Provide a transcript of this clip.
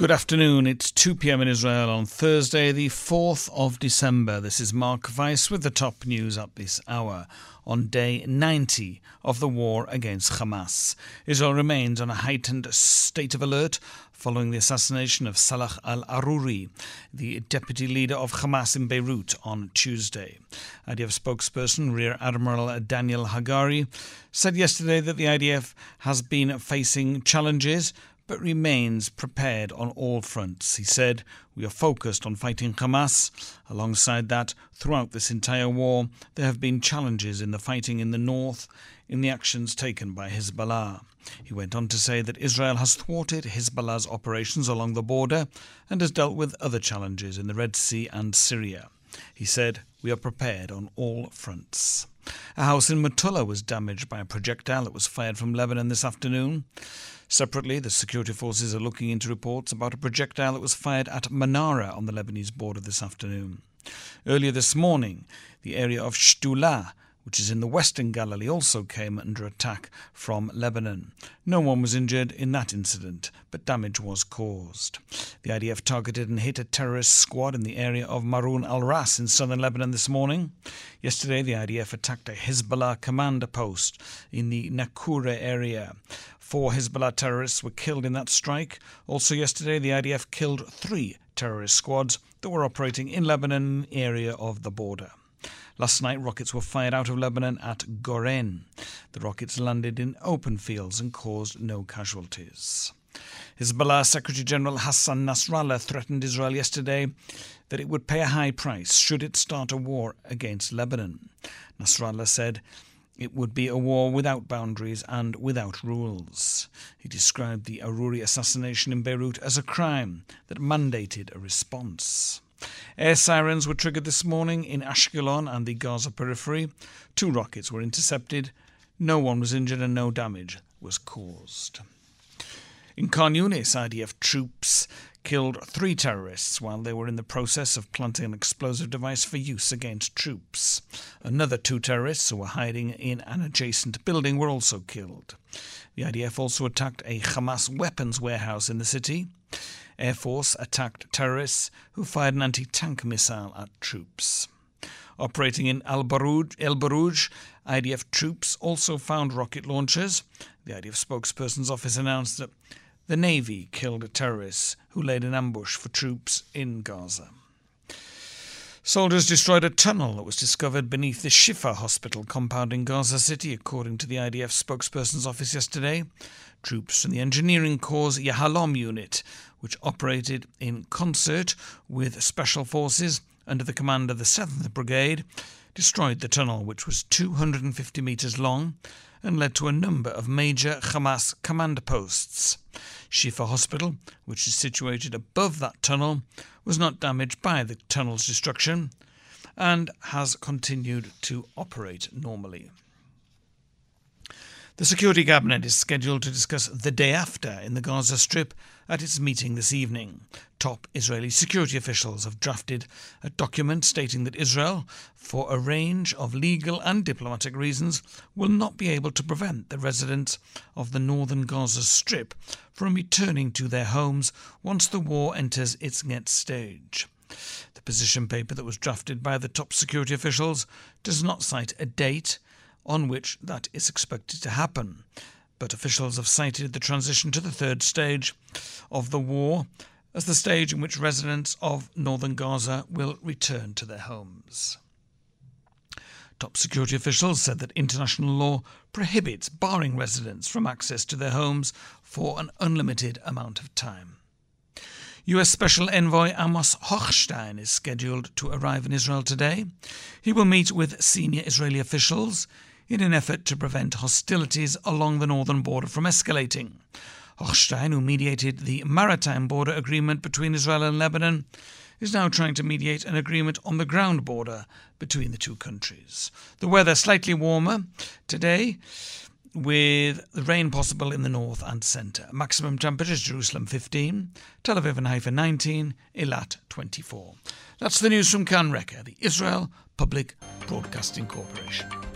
Good afternoon. It's 2 p.m. in Israel on Thursday, the 4th of December. This is Mark Weiss with the top news up this hour on day 90 of the war against Hamas. Israel remains on a heightened state of alert following the assassination of Salah al Aruri, the deputy leader of Hamas in Beirut, on Tuesday. IDF spokesperson Rear Admiral Daniel Hagari said yesterday that the IDF has been facing challenges but remains prepared on all fronts. He said, We are focused on fighting Hamas. Alongside that, throughout this entire war, there have been challenges in the fighting in the north, in the actions taken by Hezbollah. He went on to say that Israel has thwarted Hezbollah's operations along the border and has dealt with other challenges in the Red Sea and Syria. He said, We are prepared on all fronts. A house in Metula was damaged by a projectile that was fired from Lebanon this afternoon. Separately, the security forces are looking into reports about a projectile that was fired at Manara on the Lebanese border this afternoon. Earlier this morning, the area of Shtula, which is in the western Galilee, also came under attack from Lebanon. No one was injured in that incident, but damage was caused. The IDF targeted and hit a terrorist squad in the area of Maroun al Ras in southern Lebanon this morning. Yesterday, the IDF attacked a Hezbollah commander post in the Nakura area. Four Hezbollah terrorists were killed in that strike. Also, yesterday, the IDF killed three terrorist squads that were operating in Lebanon area of the border. Last night, rockets were fired out of Lebanon at Goren. The rockets landed in open fields and caused no casualties. Hezbollah Secretary General Hassan Nasrallah threatened Israel yesterday that it would pay a high price should it start a war against Lebanon. Nasrallah said it would be a war without boundaries and without rules. He described the Aruri assassination in Beirut as a crime that mandated a response. Air sirens were triggered this morning in Ashkelon and the Gaza periphery. Two rockets were intercepted. No one was injured and no damage was caused. In Khan Yunis, IDF troops killed three terrorists while they were in the process of planting an explosive device for use against troops. Another two terrorists who were hiding in an adjacent building were also killed. The IDF also attacked a Hamas weapons warehouse in the city. Air Force attacked terrorists who fired an anti tank missile at troops. Operating in Al Barouj, El Barouj, IDF troops also found rocket launchers. The IDF spokesperson's office announced that the Navy killed terrorists who laid an ambush for troops in Gaza. Soldiers destroyed a tunnel that was discovered beneath the Shifa hospital compound in Gaza City, according to the IDF spokesperson's office yesterday. Troops from the Engineering Corps Yahalom unit, which operated in concert with special forces under the command of the 7th Brigade, destroyed the tunnel, which was 250 metres long and led to a number of major Hamas command posts. Shifa Hospital, which is situated above that tunnel, was not damaged by the tunnel's destruction and has continued to operate normally. The Security Cabinet is scheduled to discuss the day after in the Gaza Strip at its meeting this evening. Top Israeli security officials have drafted a document stating that Israel, for a range of legal and diplomatic reasons, will not be able to prevent the residents of the northern Gaza Strip from returning to their homes once the war enters its next stage. The position paper that was drafted by the top security officials does not cite a date on which that is expected to happen. But officials have cited the transition to the third stage of the war as the stage in which residents of northern Gaza will return to their homes. Top security officials said that international law prohibits barring residents from access to their homes for an unlimited amount of time. US Special Envoy Amos Hochstein is scheduled to arrive in Israel today. He will meet with senior Israeli officials in an effort to prevent hostilities along the northern border from escalating. Hochstein, who mediated the maritime border agreement between Israel and Lebanon, is now trying to mediate an agreement on the ground border between the two countries. The weather slightly warmer today with rain possible in the north and centre. Maximum temperatures Jerusalem 15, Tel Aviv and Haifa 19, Eilat 24. That's the news from Kan Reka, the Israel Public Broadcasting Corporation.